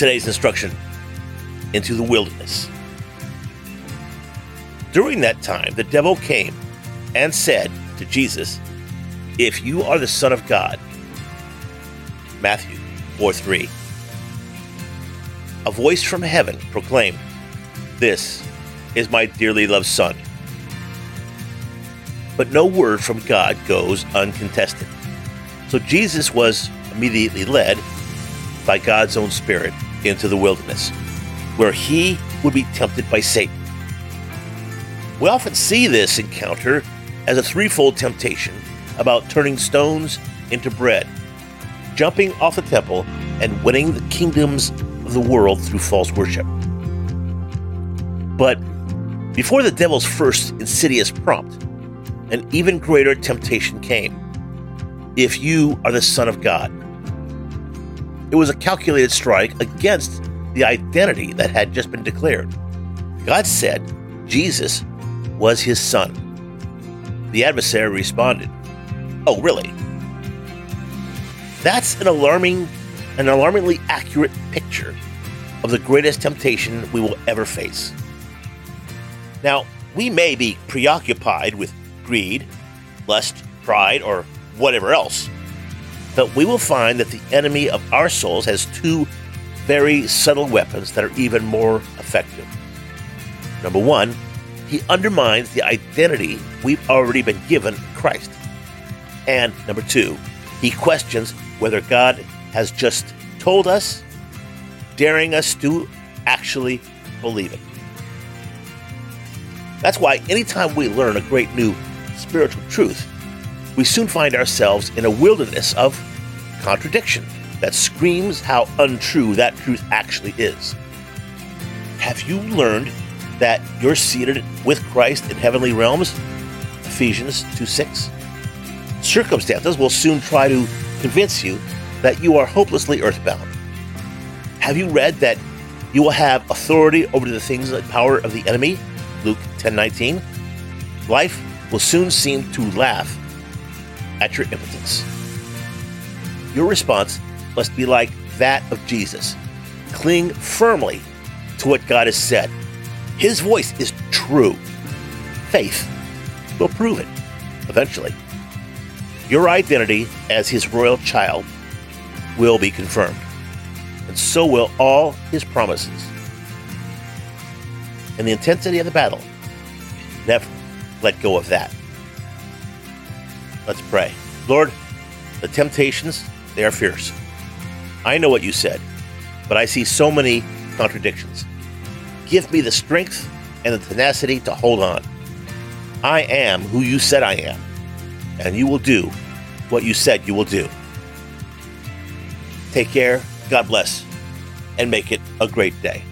Today's instruction into the wilderness. During that time, the devil came and said to Jesus, If you are the Son of God, Matthew 4 3. A voice from heaven proclaimed, This is my dearly loved Son. But no word from God goes uncontested. So Jesus was immediately led by God's own Spirit into the wilderness, where he would be tempted by Satan. We often see this encounter as a threefold temptation about turning stones into bread, jumping off the temple, and winning the kingdoms of the world through false worship. But before the devil's first insidious prompt, an even greater temptation came. If you are the Son of God, it was a calculated strike against the identity that had just been declared. God said Jesus was his son. The adversary responded, Oh, really? That's an alarming, an alarmingly accurate picture of the greatest temptation we will ever face. Now, we may be preoccupied with greed, lust, pride, or whatever else but we will find that the enemy of our souls has two very subtle weapons that are even more effective. Number one, he undermines the identity we've already been given in Christ. And number two, he questions whether God has just told us, daring us to actually believe it. That's why anytime we learn a great new spiritual truth, we soon find ourselves in a wilderness of contradiction that screams how untrue that truth actually is. Have you learned that you're seated with Christ in heavenly realms? Ephesians 2 6. Circumstances will soon try to convince you that you are hopelessly earthbound. Have you read that you will have authority over the things and power of the enemy? Luke 10 19. Life will soon seem to laugh at your impotence. Your response must be like that of Jesus. Cling firmly to what God has said. His voice is true. Faith will prove it eventually. Your identity as his royal child will be confirmed, and so will all his promises. And the intensity of the battle, never let go of that. Let's pray. Lord, the temptations, they are fierce. I know what you said, but I see so many contradictions. Give me the strength and the tenacity to hold on. I am who you said I am, and you will do what you said you will do. Take care, God bless, and make it a great day.